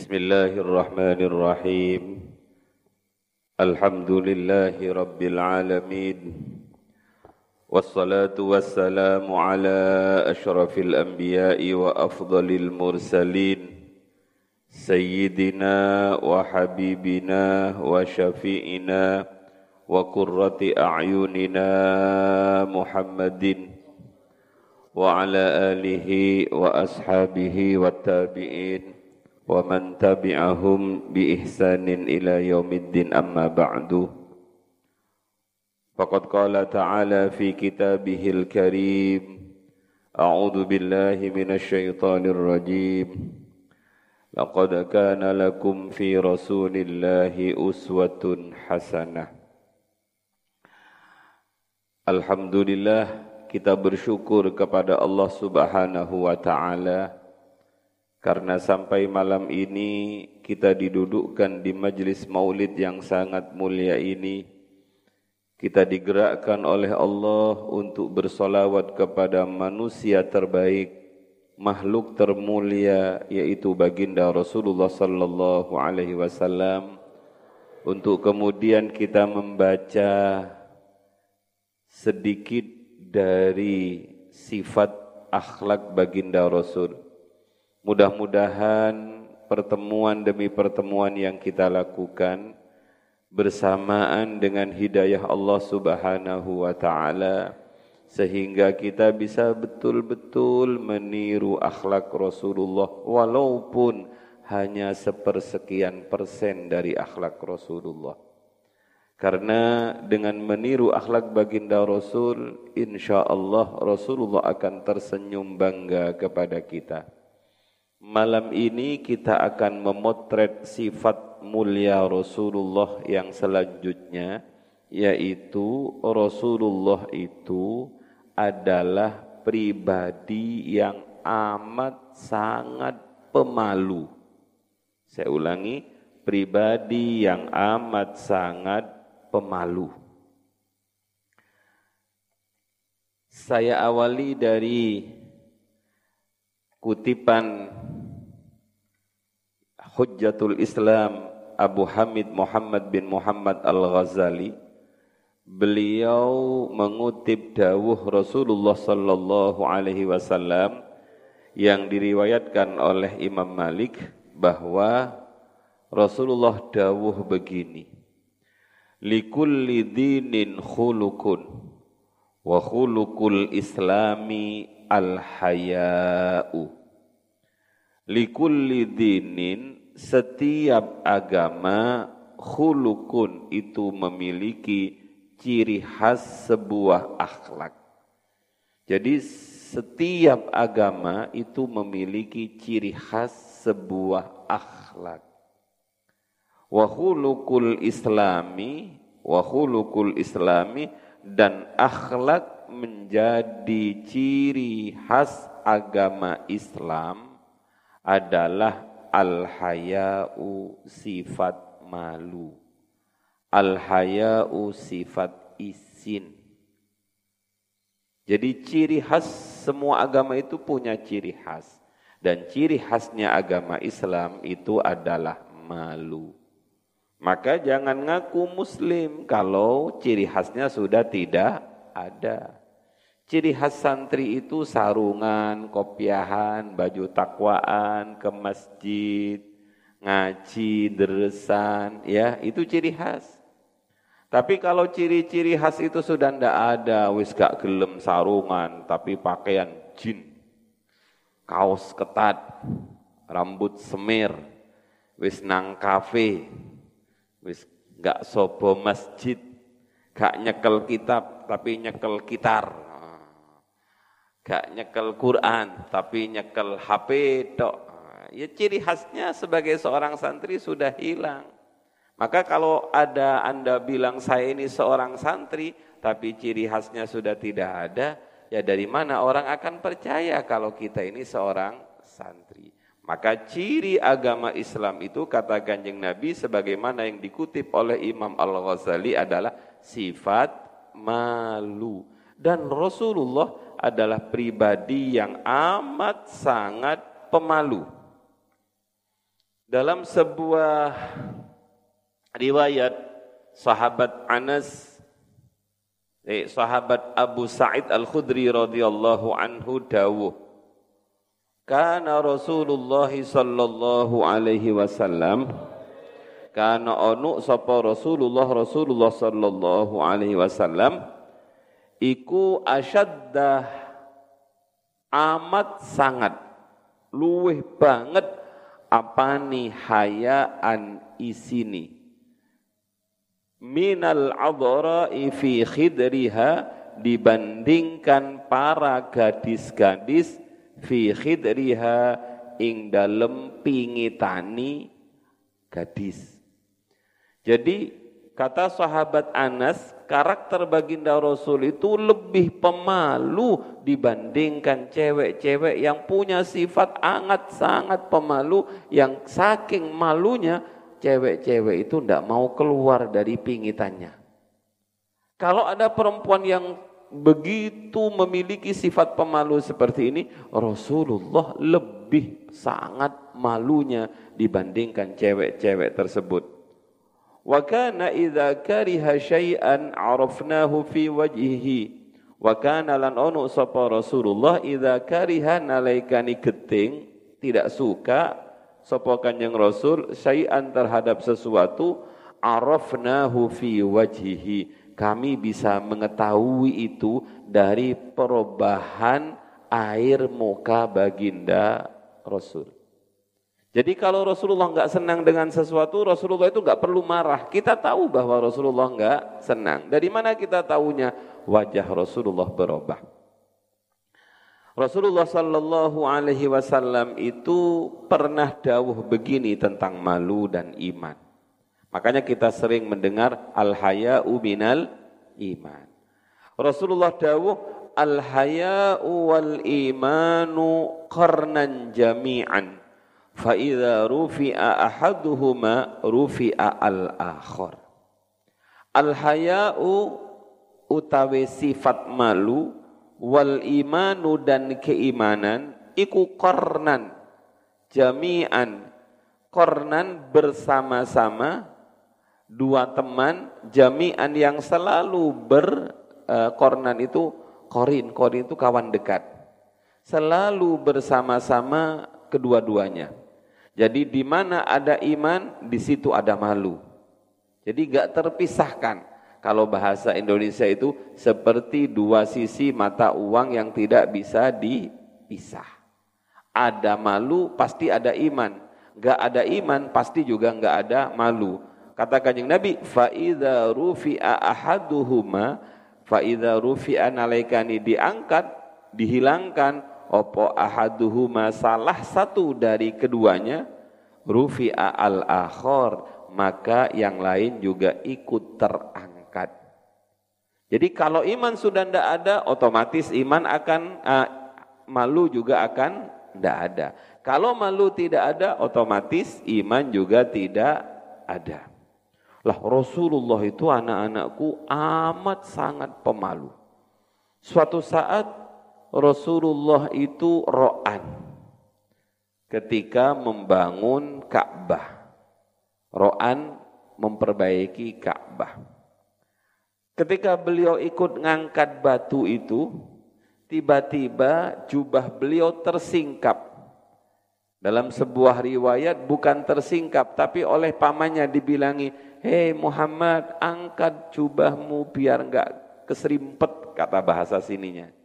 بسم الله الرحمن الرحيم. الحمد لله رب العالمين. والصلاة والسلام على أشرف الأنبياء وأفضل المرسلين. سيدنا وحبيبنا وشفيئنا وقرة أعيننا محمد وعلى آله وأصحابه والتابعين. ومن تبعهم بإحسان إلى يوم الدين أما بعد فقد قال تعالى في كتابه الكريم أعوذ بالله من الشيطان الرجيم لقد كان لكم في رسول الله أسوة حسنة Alhamdulillah kita bersyukur kepada Allah Subhanahu wa taala karena sampai malam ini kita didudukkan di majlis maulid yang sangat mulia ini kita digerakkan oleh Allah untuk bersolawat kepada manusia terbaik makhluk termulia yaitu baginda Rasulullah sallallahu alaihi wasallam untuk kemudian kita membaca sedikit dari sifat akhlak baginda Rasul. Mudah-mudahan pertemuan demi pertemuan yang kita lakukan bersamaan dengan hidayah Allah Subhanahu wa taala sehingga kita bisa betul-betul meniru akhlak Rasulullah walaupun hanya sepersekian persen dari akhlak Rasulullah. Karena dengan meniru akhlak baginda Rasul, insya Allah Rasulullah akan tersenyum bangga kepada kita. Malam ini kita akan memotret sifat mulia Rasulullah yang selanjutnya, yaitu Rasulullah itu adalah pribadi yang amat sangat pemalu. Saya ulangi, pribadi yang amat sangat pemalu. Saya awali dari kutipan Hujjatul Islam Abu Hamid Muhammad bin Muhammad Al-Ghazali. Beliau mengutip dawuh Rasulullah sallallahu alaihi wasallam yang diriwayatkan oleh Imam Malik bahwa Rasulullah dawuh begini likulli dinin khulukun wa khulukul islami al haya'u likulli dinin setiap agama khulukun itu memiliki ciri khas sebuah akhlak. Jadi setiap agama itu memiliki ciri khas sebuah akhlak. Wa khuluqul islami wa khuluqul islami dan akhlak menjadi ciri khas agama Islam adalah al-haya'u sifat malu. Al-haya'u sifat isin. Jadi ciri khas semua agama itu punya ciri khas. Dan ciri khasnya agama Islam itu adalah malu. Maka jangan ngaku muslim kalau ciri khasnya sudah tidak ada. Ciri khas santri itu sarungan, kopiahan, baju takwaan, ke masjid, ngaji, deresan, ya itu ciri khas. Tapi kalau ciri-ciri khas itu sudah ndak ada, wis gak gelem sarungan, tapi pakaian jin, kaos ketat, rambut semir, wis nang kafe, Wis gak sobo masjid, gak nyekel kitab tapi nyekel gitar. Gak nyekel Quran tapi nyekel HP tok. Ya ciri khasnya sebagai seorang santri sudah hilang. Maka kalau ada Anda bilang saya ini seorang santri tapi ciri khasnya sudah tidak ada, ya dari mana orang akan percaya kalau kita ini seorang santri? Maka ciri agama Islam itu kata kanjeng Nabi sebagaimana yang dikutip oleh Imam Al-Ghazali adalah sifat malu. Dan Rasulullah adalah pribadi yang amat sangat pemalu. Dalam sebuah riwayat sahabat Anas eh, sahabat Abu Sa'id Al-Khudri radhiyallahu anhu dawuh Kana Rasulullah sallallahu alaihi wasallam kana onu sapa Rasulullah Rasulullah sallallahu alaihi wasallam iku asyaddah amat sangat. Luweh banget apani hayaan isini. Minal adhara'i fi khidriha dibandingkan para gadis-gadis fi khidriha ing dalem pingitani gadis. Jadi kata sahabat Anas, karakter baginda Rasul itu lebih pemalu dibandingkan cewek-cewek yang punya sifat sangat sangat pemalu yang saking malunya cewek-cewek itu tidak mau keluar dari pingitannya. Kalau ada perempuan yang begitu memiliki sifat pemalu seperti ini, Rasulullah lebih sangat malunya dibandingkan cewek-cewek tersebut. Wa kana idza kariha syai'an arafnahu fi wajhihi. Wa kana lan ono sapa Rasulullah idza kariha nalaikani tidak suka sapa Kanjeng Rasul syai'an terhadap sesuatu arafnahu fi wajhihi. Kami bisa mengetahui itu dari perubahan air muka baginda Rasul. Jadi kalau Rasulullah nggak senang dengan sesuatu, Rasulullah itu nggak perlu marah. Kita tahu bahwa Rasulullah nggak senang. Dari mana kita tahunya? Wajah Rasulullah berubah. Rasulullah Sallallahu Alaihi Wasallam itu pernah dawuh begini tentang malu dan iman. Makanya kita sering mendengar al hayau minal iman. Rasulullah dawuh al hayau wal imanu qarnan jami'an fa idza rufi'a ahaduhuma rufi'a al-akhar. Al haya'u utawi sifat malu wal imanu dan keimanan iku kornan jami'an. Kornan bersama-sama dua teman jami'an yang selalu ber uh, kornan itu korin korin itu kawan dekat. Selalu bersama-sama kedua-duanya jadi di mana ada iman, di situ ada malu. Jadi gak terpisahkan. Kalau bahasa Indonesia itu seperti dua sisi mata uang yang tidak bisa dipisah. Ada malu, pasti ada iman. Gak ada iman, pasti juga gak ada malu. Kata kanjeng Nabi, فَإِذَا رُفِعَ أَحَدُهُمَا فَإِذَا رُفِعَ nalaikani diangkat, dihilangkan, opo ahaduhuma salah satu dari keduanya rufi'a al akhor maka yang lain juga ikut terangkat. Jadi kalau iman sudah tidak ada, otomatis iman akan uh, malu juga akan tidak ada. Kalau malu tidak ada, otomatis iman juga tidak ada. Lah Rasulullah itu anak-anakku amat sangat pemalu. Suatu saat Rasulullah itu ro'an ketika membangun Ka'bah. Ro'an memperbaiki Ka'bah. Ketika beliau ikut ngangkat batu itu, tiba-tiba jubah beliau tersingkap. Dalam sebuah riwayat bukan tersingkap, tapi oleh pamannya dibilangi, Hei Muhammad, angkat jubahmu biar enggak keserimpet, kata bahasa sininya.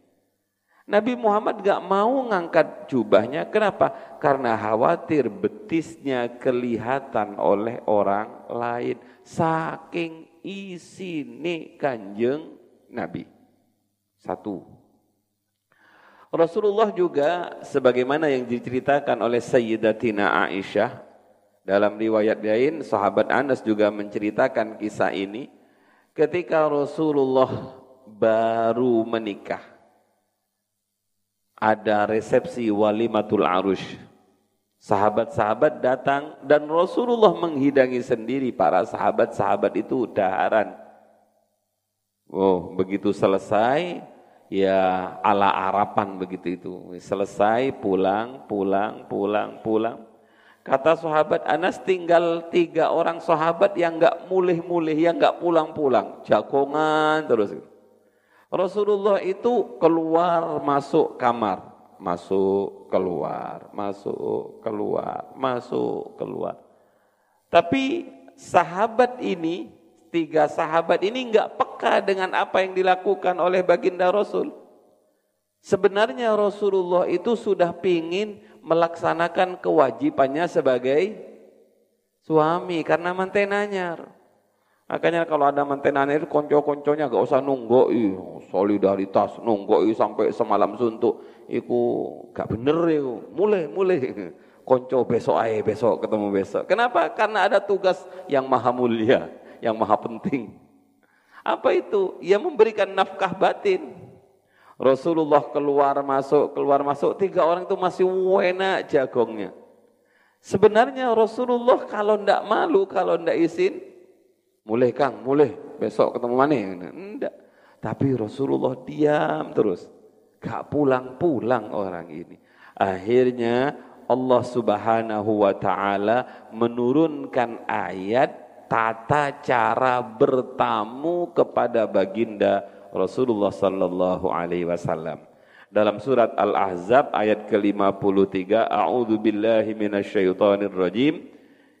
Nabi Muhammad gak mau ngangkat jubahnya. Kenapa? Karena khawatir betisnya kelihatan oleh orang lain. Saking isi nih kanjeng Nabi. Satu. Rasulullah juga sebagaimana yang diceritakan oleh Sayyidatina Aisyah dalam riwayat lain sahabat Anas juga menceritakan kisah ini ketika Rasulullah baru menikah ada resepsi walimatul arush. Sahabat-sahabat datang dan Rasulullah menghidangi sendiri para sahabat-sahabat itu daharan. Oh, begitu selesai ya ala harapan begitu itu. Selesai pulang, pulang, pulang, pulang. Kata sahabat Anas tinggal tiga orang sahabat yang nggak mulih-mulih, yang nggak pulang-pulang, jagongan terus. Rasulullah itu keluar masuk kamar, masuk keluar, masuk keluar, masuk keluar. Tapi sahabat ini, tiga sahabat ini nggak peka dengan apa yang dilakukan oleh baginda Rasul. Sebenarnya Rasulullah itu sudah pingin melaksanakan kewajibannya sebagai suami karena mantenanya. Makanya kalau ada mantenanya itu konco-konconya gak usah nunggu, solidaritas nunggu sampai semalam suntuk, iku gak bener itu, mulai mulai konco besok aja besok ketemu besok. Kenapa? Karena ada tugas yang maha mulia, yang maha penting. Apa itu? Ia memberikan nafkah batin. Rasulullah keluar masuk, keluar masuk, tiga orang itu masih wena jagongnya. Sebenarnya Rasulullah kalau ndak malu, kalau ndak izin, mulai Kang, mulai, besok ketemu mana? Enggak. Tapi Rasulullah diam terus. Gak pulang-pulang orang ini. Akhirnya Allah subhanahu wa ta'ala menurunkan ayat tata cara bertamu kepada baginda Rasulullah sallallahu alaihi wasallam. Dalam surat Al-Ahzab ayat ke-53, A'udzu billahi minasyaitonir rajim.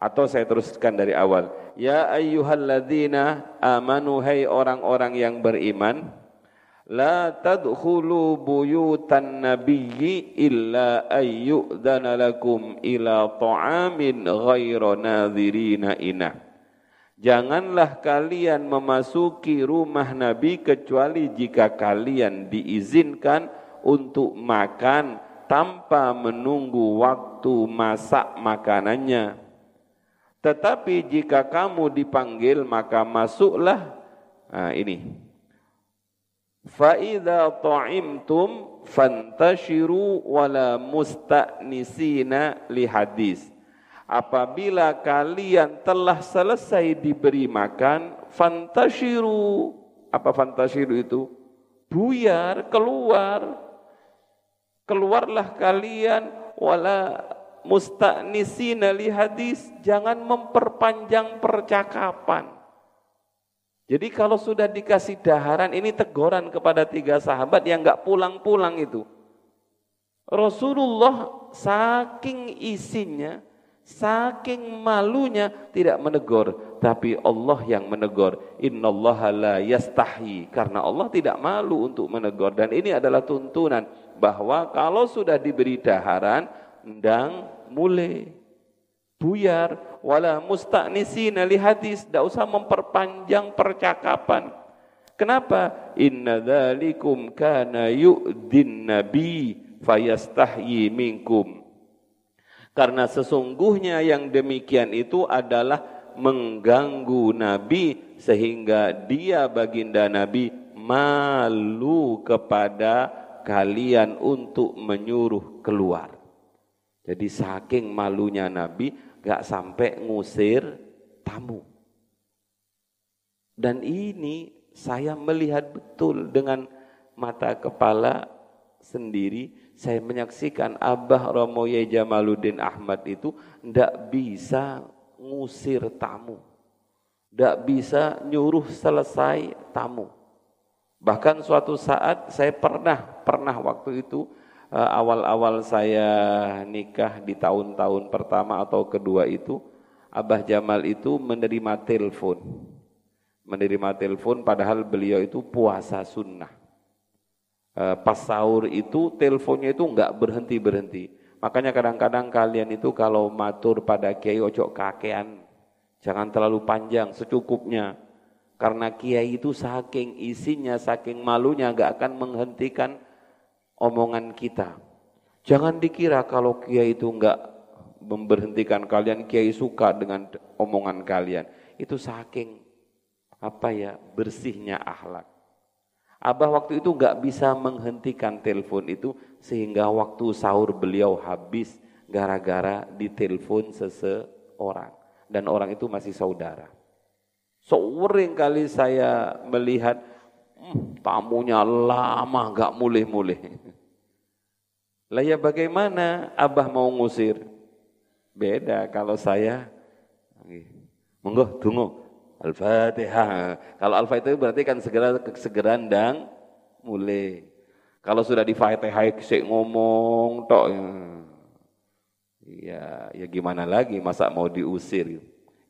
Atau saya teruskan dari awal. Ya ayyuhalladzina amanu hai orang-orang yang beriman. La tadkhulu buyutan nabiyyi illa ayyudana lakum ila ta'amin ghaira nadhirina inah. Janganlah kalian memasuki rumah Nabi kecuali jika kalian diizinkan untuk makan tanpa menunggu waktu masak makanannya. Tetapi jika kamu dipanggil maka masuklah. Nah, ini. Fa'idha ta'imtum fantashiru wala musta'nisina li hadis apabila kalian telah selesai diberi makan, fantashiru. Apa fantashiru itu? Buyar, keluar. Keluarlah kalian wala musta'nisina li hadis. Jangan memperpanjang percakapan. Jadi kalau sudah dikasih daharan, ini teguran kepada tiga sahabat yang nggak pulang-pulang itu. Rasulullah saking isinya, Saking malunya tidak menegur, tapi Allah yang menegur. Innallaha la yastahi karena Allah tidak malu untuk menegur dan ini adalah tuntunan bahwa kalau sudah diberi daharan ndang mulai buyar wala musta'nisina li hadis, tidak usah memperpanjang percakapan. Kenapa? Inna dzalikum kana yu'din nabi fayastahyi minkum. Karena sesungguhnya yang demikian itu adalah mengganggu Nabi sehingga dia baginda Nabi malu kepada kalian untuk menyuruh keluar. Jadi saking malunya Nabi gak sampai ngusir tamu. Dan ini saya melihat betul dengan mata kepala sendiri saya menyaksikan Abah Romoye Jamaluddin Ahmad itu tidak bisa ngusir tamu. Tidak bisa nyuruh selesai tamu. Bahkan suatu saat saya pernah, pernah waktu itu awal-awal saya nikah di tahun-tahun pertama atau kedua itu, Abah Jamal itu menerima telepon. Menerima telepon padahal beliau itu puasa sunnah. Eh, pas sahur itu teleponnya itu enggak berhenti-berhenti. Makanya kadang-kadang kalian itu kalau matur pada kiai ojo kakean, jangan terlalu panjang, secukupnya. Karena kiai itu saking isinya, saking malunya enggak akan menghentikan omongan kita. Jangan dikira kalau kiai itu enggak memberhentikan kalian, kiai suka dengan omongan kalian. Itu saking apa ya bersihnya akhlak. Abah waktu itu nggak bisa menghentikan telepon itu sehingga waktu sahur beliau habis gara-gara ditelepon seseorang dan orang itu masih saudara. Sering kali saya melihat hmm, tamunya lama nggak mulih-mulih. Lah ya bagaimana Abah mau ngusir? Beda kalau saya monggo tunggu Al-Fatihah. Kalau Al-Fatihah itu berarti kan segera segera ndang mulai. Kalau sudah di Fatihah sik ngomong tok ya. Ya gimana lagi masa mau diusir.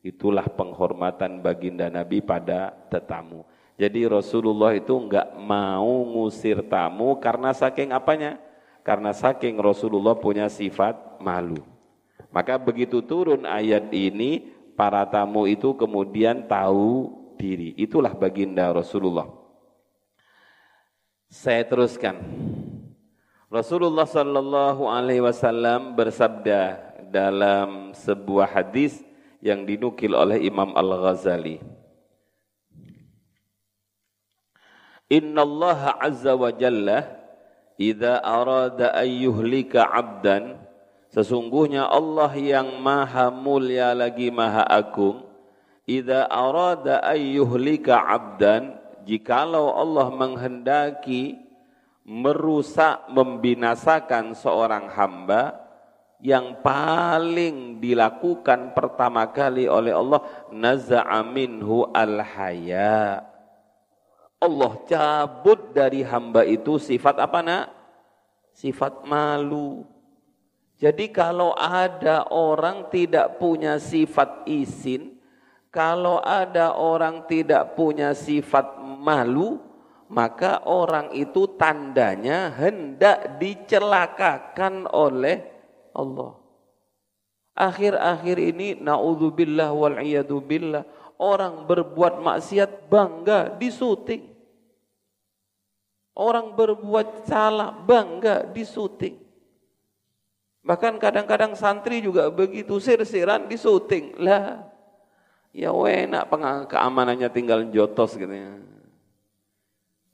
Itulah penghormatan baginda Nabi pada tetamu. Jadi Rasulullah itu enggak mau ngusir tamu karena saking apanya? Karena saking Rasulullah punya sifat malu. Maka begitu turun ayat ini, para tamu itu kemudian tahu diri. Itulah baginda Rasulullah. Saya teruskan. Rasulullah sallallahu alaihi wasallam bersabda dalam sebuah hadis yang dinukil oleh Imam Al-Ghazali. Inna Allah azza wa jalla idza arada ayyuhlika 'abdan Sesungguhnya Allah yang maha mulia lagi maha agung. Idza arada ayyuhlika abdan. Jikalau Allah menghendaki merusak, membinasakan seorang hamba, yang paling dilakukan pertama kali oleh Allah naza'a minhu al-haya. Allah cabut dari hamba itu sifat apa nak? Sifat malu. Jadi kalau ada orang tidak punya sifat izin, kalau ada orang tidak punya sifat malu, maka orang itu tandanya hendak dicelakakan oleh Allah. Akhir-akhir ini naudzubillah wal billah orang berbuat maksiat bangga disuting. Orang berbuat salah bangga disuting. Bahkan kadang-kadang santri juga begitu sir-siran di syuting. Lah, ya enak keamanannya tinggal jotos gitu ya.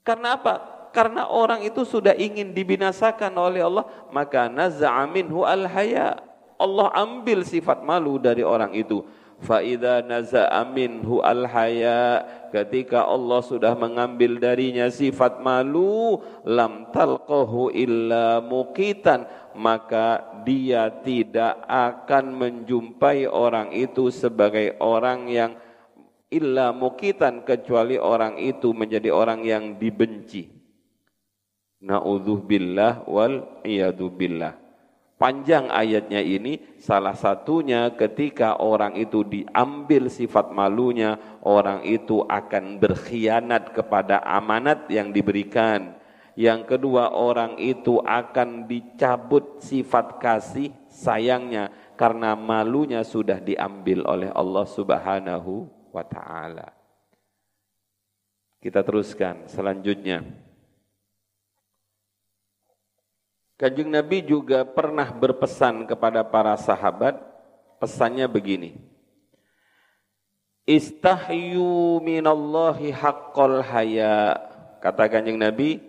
Karena apa? Karena orang itu sudah ingin dibinasakan oleh Allah, maka naza'a minhu al-haya. Allah ambil sifat malu dari orang itu. Fa'idha naza'a minhu al-haya. Ketika Allah sudah mengambil darinya sifat malu Lam talqahu illa mukitan Maka dia tidak akan menjumpai orang itu sebagai orang yang Illa mukitan kecuali orang itu menjadi orang yang dibenci. Na'udzubillah billah wal iyadu billah Panjang ayatnya ini salah satunya ketika orang itu diambil sifat malunya, orang itu akan berkhianat kepada amanat yang diberikan. Yang kedua orang itu akan dicabut sifat kasih sayangnya karena malunya sudah diambil oleh Allah Subhanahu wa taala. Kita teruskan selanjutnya. Kanjeng Nabi juga pernah berpesan kepada para sahabat, pesannya begini. Istahyu minallahi haqqal haya. Kata Kanjeng Nabi,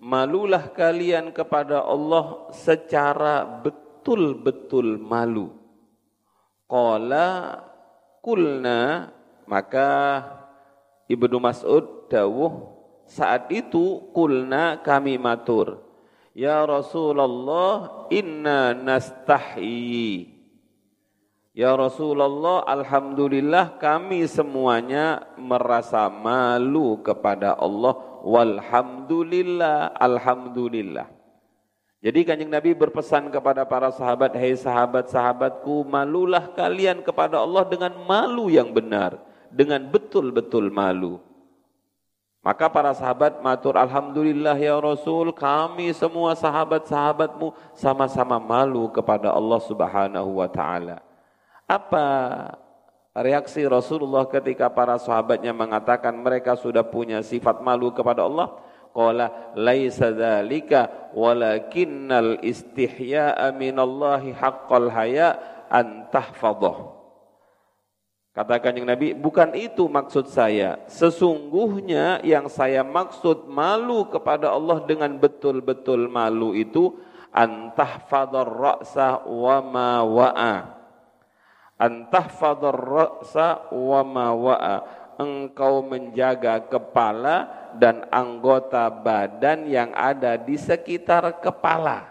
malulah kalian kepada Allah secara betul-betul malu. Qala kulna maka Ibnu Mas'ud dawuh saat itu kulna kami matur Ya Rasulullah inna nastahi Ya Rasulullah Alhamdulillah kami semuanya merasa malu kepada Allah. Walhamdulillah Alhamdulillah. Jadi kanjeng Nabi berpesan kepada para sahabat, Hei sahabat-sahabatku, malulah kalian kepada Allah dengan malu yang benar, dengan betul-betul malu. Maka para sahabat matur Alhamdulillah ya Rasul kami semua sahabat-sahabatmu sama-sama malu kepada Allah subhanahu wa ta'ala. Apa reaksi Rasulullah ketika para sahabatnya mengatakan mereka sudah punya sifat malu kepada Allah? Qala laisa dzalika walakinnal istihya'a minallahi haqqal haya' antahfadhah. Kata kanjeng Nabi, bukan itu maksud saya. Sesungguhnya yang saya maksud malu kepada Allah dengan betul-betul malu itu antahfadhar ra'sa wa ma wa'a. Antahfadhar ra'sa wa ma wa'a. Engkau menjaga kepala dan anggota badan yang ada di sekitar kepala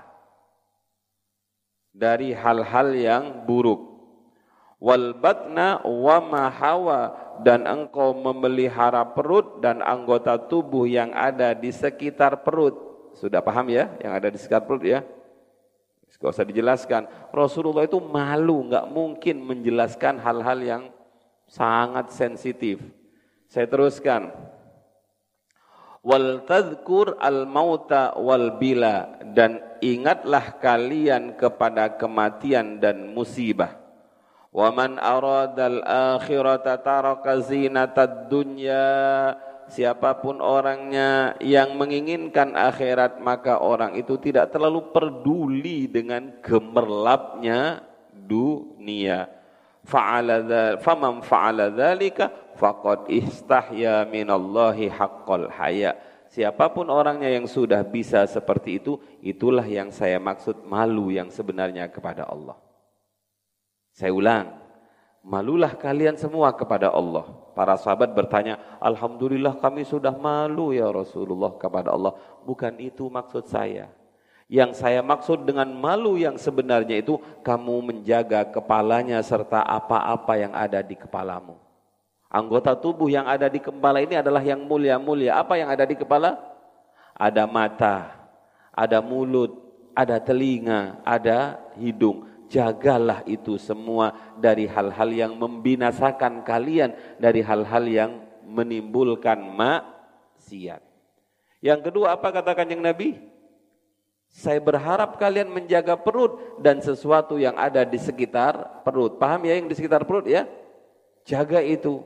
dari hal-hal yang buruk wal batna wa ma hawa dan engkau memelihara perut dan anggota tubuh yang ada di sekitar perut. Sudah paham ya yang ada di sekitar perut ya? Gak usah dijelaskan. Rasulullah itu malu, nggak mungkin menjelaskan hal-hal yang sangat sensitif. Saya teruskan. Wal tadhkur al mauta wal bila dan ingatlah kalian kepada kematian dan musibah Wa man aradal akhirata taraka zinatad dunya. Siapa pun orangnya yang menginginkan akhirat maka orang itu tidak terlalu peduli dengan gemerlapnya dunia. Faman fa'ala dzalika faqad istahya minallahi haqqal haya. Siapa pun orangnya yang sudah bisa seperti itu itulah yang saya maksud malu yang sebenarnya kepada Allah saya ulang, malulah kalian semua kepada Allah. Para sahabat bertanya, Alhamdulillah kami sudah malu ya Rasulullah kepada Allah. Bukan itu maksud saya. Yang saya maksud dengan malu yang sebenarnya itu kamu menjaga kepalanya serta apa-apa yang ada di kepalamu. Anggota tubuh yang ada di kepala ini adalah yang mulia-mulia. Apa yang ada di kepala? Ada mata, ada mulut, ada telinga, ada hidung jagalah itu semua dari hal-hal yang membinasakan kalian, dari hal-hal yang menimbulkan maksiat. Yang kedua apa kata kanjeng Nabi? Saya berharap kalian menjaga perut dan sesuatu yang ada di sekitar perut. Paham ya yang di sekitar perut ya? Jaga itu.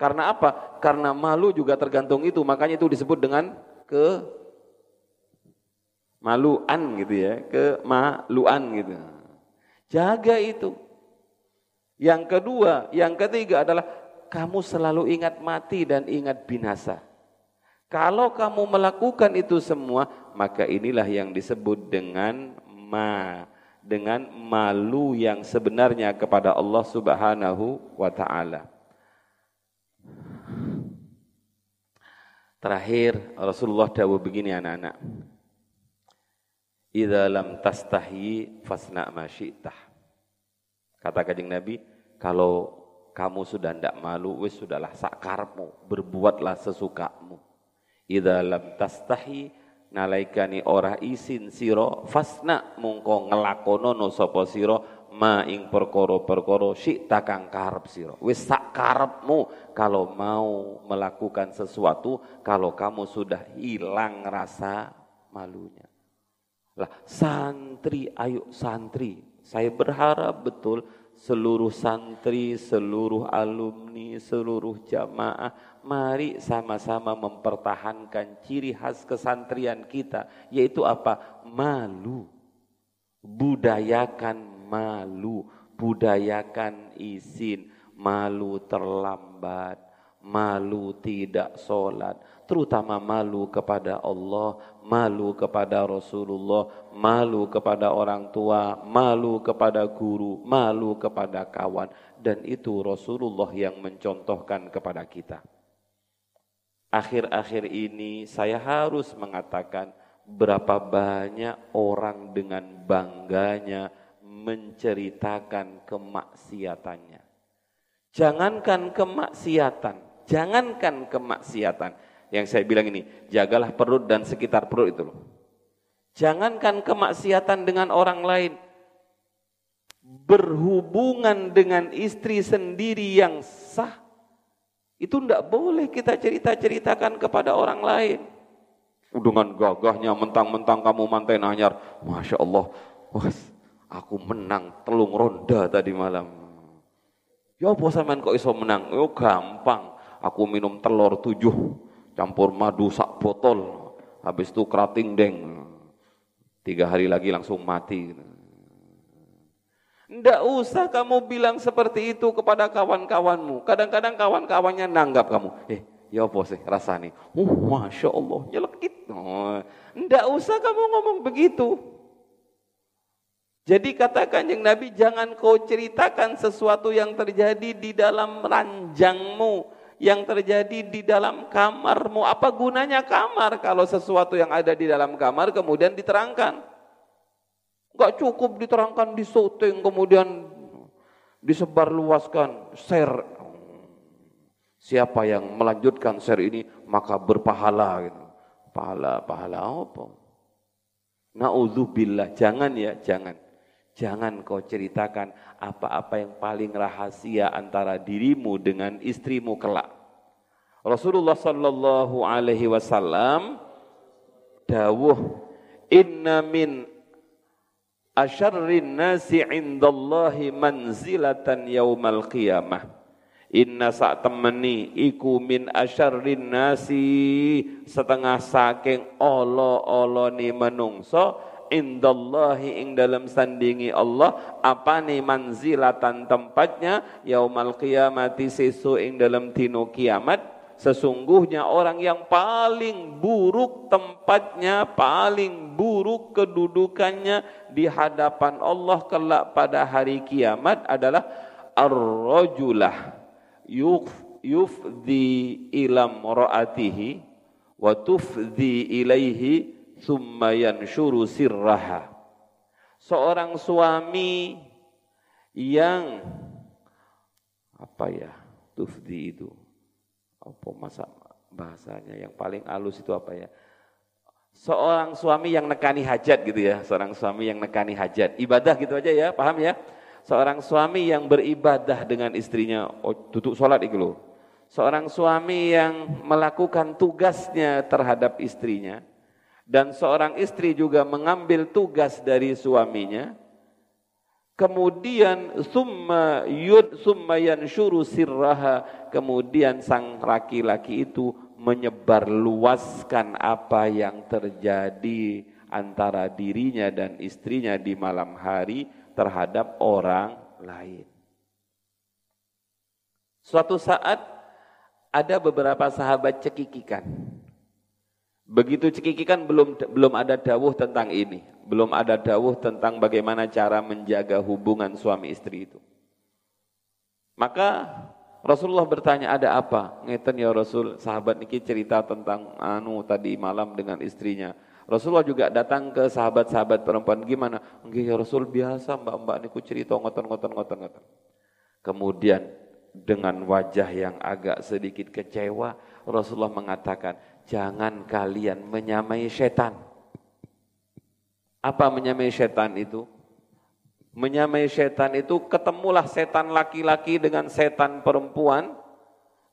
Karena apa? Karena malu juga tergantung itu. Makanya itu disebut dengan ke maluan gitu ya, ke maluan gitu. Jaga itu. Yang kedua, yang ketiga adalah kamu selalu ingat mati dan ingat binasa. Kalau kamu melakukan itu semua, maka inilah yang disebut dengan ma, dengan malu yang sebenarnya kepada Allah Subhanahu wa taala. Terakhir Rasulullah dawuh begini anak-anak. Idza lam tastahi fasna ma syi'tah. Kata Kanjeng Nabi, kalau kamu sudah tidak malu, wis sudahlah sakarmu, berbuatlah sesukamu. Idza lam tastahi nalaikani ora isin siro fasna mungko ngelakonono sapa siro ma ing perkara-perkara syi'ta kang karep sira. Wis sak karepmu kalau mau melakukan sesuatu kalau kamu sudah hilang rasa malunya. Lah santri, ayo santri. Saya berharap betul seluruh santri, seluruh alumni, seluruh jamaah, mari sama-sama mempertahankan ciri khas kesantrian kita, yaitu apa? Malu. Budayakan malu, budayakan izin, malu terlambat, malu tidak sholat, terutama malu kepada Allah, malu kepada Rasulullah, malu kepada orang tua, malu kepada guru, malu kepada kawan. Dan itu Rasulullah yang mencontohkan kepada kita. Akhir-akhir ini saya harus mengatakan berapa banyak orang dengan bangganya menceritakan kemaksiatannya. Jangankan kemaksiatan, jangankan kemaksiatan, yang saya bilang ini, jagalah perut dan sekitar perut itu loh. Jangankan kemaksiatan dengan orang lain, berhubungan dengan istri sendiri yang sah, itu tidak boleh kita cerita-ceritakan kepada orang lain. Dengan gagahnya mentang-mentang kamu mantai nanyar, Masya Allah, was, aku menang telung ronda tadi malam. Ya apa sampean kok iso menang? Yo gampang, aku minum telur tujuh campur madu sak botol, habis itu kerating deng, tiga hari lagi langsung mati. Tidak usah kamu bilang seperti itu kepada kawan-kawanmu. Kadang-kadang kawan-kawannya nanggap kamu. Eh, ya apa sih rasanya? Oh, Masya Allah, nyelekit. Oh, tidak usah kamu ngomong begitu. Jadi kata kanjeng Nabi, jangan kau ceritakan sesuatu yang terjadi di dalam ranjangmu, yang terjadi di dalam kamarmu. Apa gunanya kamar kalau sesuatu yang ada di dalam kamar kemudian diterangkan? Enggak cukup diterangkan di syuting kemudian disebarluaskan, share. Siapa yang melanjutkan share ini maka berpahala gitu. Pahala, pahala apa? Nauzubillah, jangan ya, jangan. Jangan kau ceritakan apa-apa yang paling rahasia antara dirimu dengan istrimu kelak. Rasulullah sallallahu alaihi wasallam dawuh inna min asyarrin nasi indallahi manzilatan yaumal qiyamah. Inna sak temeni iku min asyarrin nasi setengah saking olo-olo ni menungso indallahi ing dalam sandingi Allah apa nih manzilatan tempatnya? Yaumal qiyamati sesu ing dalam tino kiamat. Sesungguhnya orang yang paling buruk tempatnya paling buruk kedudukannya di hadapan Allah kelak pada hari kiamat adalah ar-rajulah. Yuf yufdi ilam ra'atihi wa tufdi ilaihi summa yanshuru sirraha. Seorang suami yang apa ya? Tufdi itu. Apa masa bahasanya yang paling halus itu apa ya? Seorang suami yang nekani hajat gitu ya, seorang suami yang nekani hajat. Ibadah gitu aja ya, paham ya? Seorang suami yang beribadah dengan istrinya, oh, tutup sholat itu loh. Seorang suami yang melakukan tugasnya terhadap istrinya, dan seorang istri juga mengambil tugas dari suaminya kemudian summa yud summa yanshuru sirraha kemudian sang laki-laki itu menyebarluaskan apa yang terjadi antara dirinya dan istrinya di malam hari terhadap orang lain. Suatu saat ada beberapa sahabat cekikikan. Begitu cekikikan belum belum ada dawuh tentang ini, belum ada dawuh tentang bagaimana cara menjaga hubungan suami istri itu. Maka Rasulullah bertanya ada apa? Ngeten ya Rasul, sahabat niki cerita tentang anu tadi malam dengan istrinya. Rasulullah juga datang ke sahabat-sahabat perempuan gimana? Nggih ya Rasul biasa mbak-mbak niku cerita ngoten-ngoten ngoten-ngoten. Kemudian dengan wajah yang agak sedikit kecewa, Rasulullah mengatakan, jangan kalian menyamai setan. Apa menyamai setan itu? Menyamai setan itu ketemulah setan laki-laki dengan setan perempuan,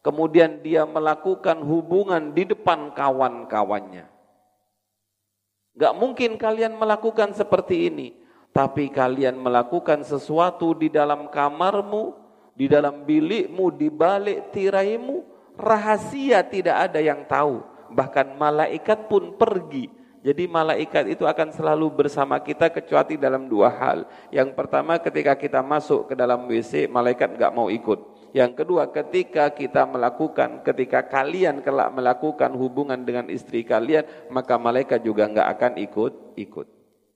kemudian dia melakukan hubungan di depan kawan-kawannya. Gak mungkin kalian melakukan seperti ini, tapi kalian melakukan sesuatu di dalam kamarmu, di dalam bilikmu, di balik tiraimu, rahasia tidak ada yang tahu bahkan malaikat pun pergi. Jadi malaikat itu akan selalu bersama kita kecuali dalam dua hal. Yang pertama ketika kita masuk ke dalam WC, malaikat nggak mau ikut. Yang kedua ketika kita melakukan, ketika kalian kelak melakukan hubungan dengan istri kalian, maka malaikat juga nggak akan ikut-ikut.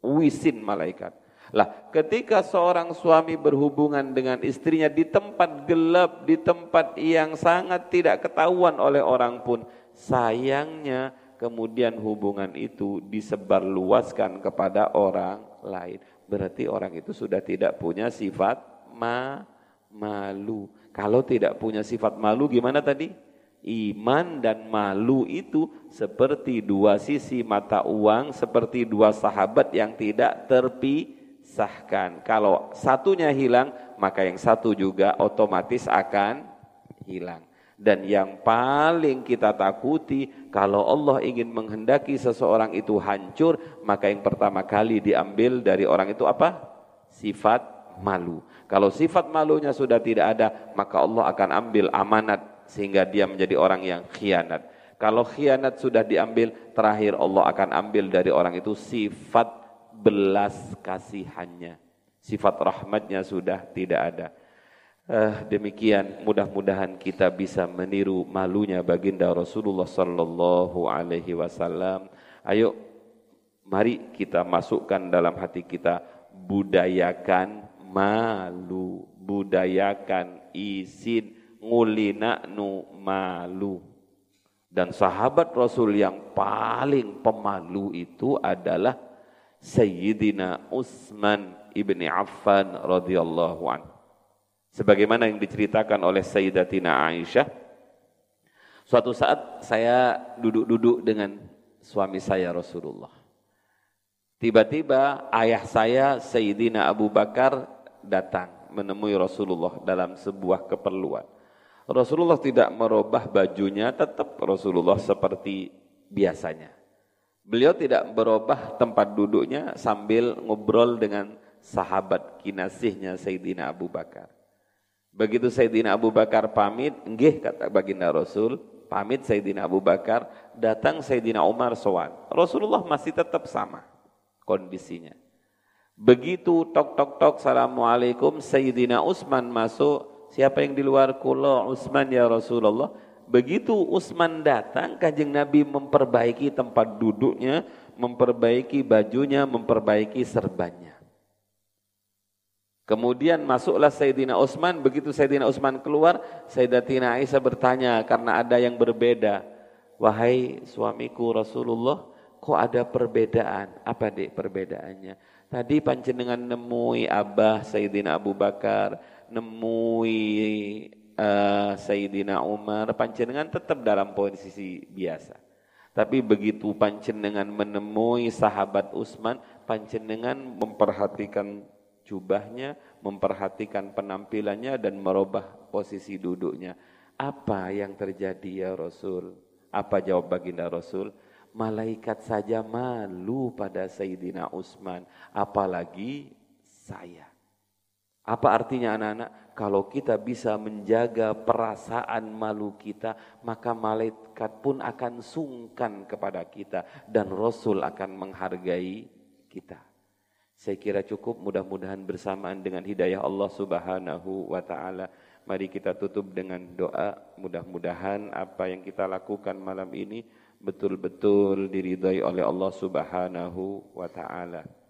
Wisin malaikat. Lah, ketika seorang suami berhubungan dengan istrinya di tempat gelap, di tempat yang sangat tidak ketahuan oleh orang pun, sayangnya kemudian hubungan itu disebarluaskan kepada orang lain. Berarti orang itu sudah tidak punya sifat ma malu. Kalau tidak punya sifat malu gimana tadi? Iman dan malu itu seperti dua sisi mata uang, seperti dua sahabat yang tidak terpisahkan. Kalau satunya hilang, maka yang satu juga otomatis akan hilang. Dan yang paling kita takuti kalau Allah ingin menghendaki seseorang itu hancur, maka yang pertama kali diambil dari orang itu apa? Sifat malu. Kalau sifat malunya sudah tidak ada, maka Allah akan ambil amanat sehingga dia menjadi orang yang khianat. Kalau khianat sudah diambil, terakhir Allah akan ambil dari orang itu sifat belas kasihannya. Sifat rahmatnya sudah tidak ada. Uh, demikian mudah-mudahan kita bisa meniru malunya baginda Rasulullah sallallahu alaihi wasallam. Ayo mari kita masukkan dalam hati kita budayakan malu, budayakan izin ngulina nu malu. Dan sahabat Rasul yang paling pemalu itu adalah Sayyidina Utsman ibni Affan radhiyallahu anhu. Sebagaimana yang diceritakan oleh Sayyidatina Aisyah, suatu saat saya duduk-duduk dengan suami saya Rasulullah. Tiba-tiba ayah saya Sayyidina Abu Bakar datang menemui Rasulullah dalam sebuah keperluan. Rasulullah tidak merubah bajunya, tetap Rasulullah seperti biasanya. Beliau tidak berubah tempat duduknya sambil ngobrol dengan sahabat kinasihnya Sayyidina Abu Bakar. Begitu Sayyidina Abu Bakar pamit, nggih kata baginda Rasul, pamit Sayyidina Abu Bakar, datang Sayyidina Umar sowan. Rasulullah masih tetap sama kondisinya. Begitu tok tok tok Assalamualaikum Sayyidina Utsman masuk, siapa yang di luar kulo Utsman ya Rasulullah. Begitu Utsman datang, Kanjeng Nabi memperbaiki tempat duduknya, memperbaiki bajunya, memperbaiki serbannya. Kemudian masuklah Sayyidina Utsman, begitu Sayyidina Utsman keluar, Sayyidatina Aisyah bertanya karena ada yang berbeda. Wahai suamiku Rasulullah, kok ada perbedaan? Apa dek perbedaannya? Tadi panjenengan nemui Abah Sayyidina Abu Bakar, nemui uh, Sayyidina Umar, panjenengan tetap dalam posisi biasa. Tapi begitu panjenengan menemui sahabat Utsman, panjenengan memperhatikan jubahnya, memperhatikan penampilannya dan merubah posisi duduknya. Apa yang terjadi ya Rasul? Apa jawab baginda Rasul? Malaikat saja malu pada Sayyidina Utsman, apalagi saya. Apa artinya anak-anak? Kalau kita bisa menjaga perasaan malu kita, maka malaikat pun akan sungkan kepada kita dan Rasul akan menghargai kita. Saya kira cukup mudah-mudahan bersamaan dengan hidayah Allah Subhanahu wa taala. Mari kita tutup dengan doa. Mudah-mudahan apa yang kita lakukan malam ini betul-betul diridhai oleh Allah Subhanahu wa taala.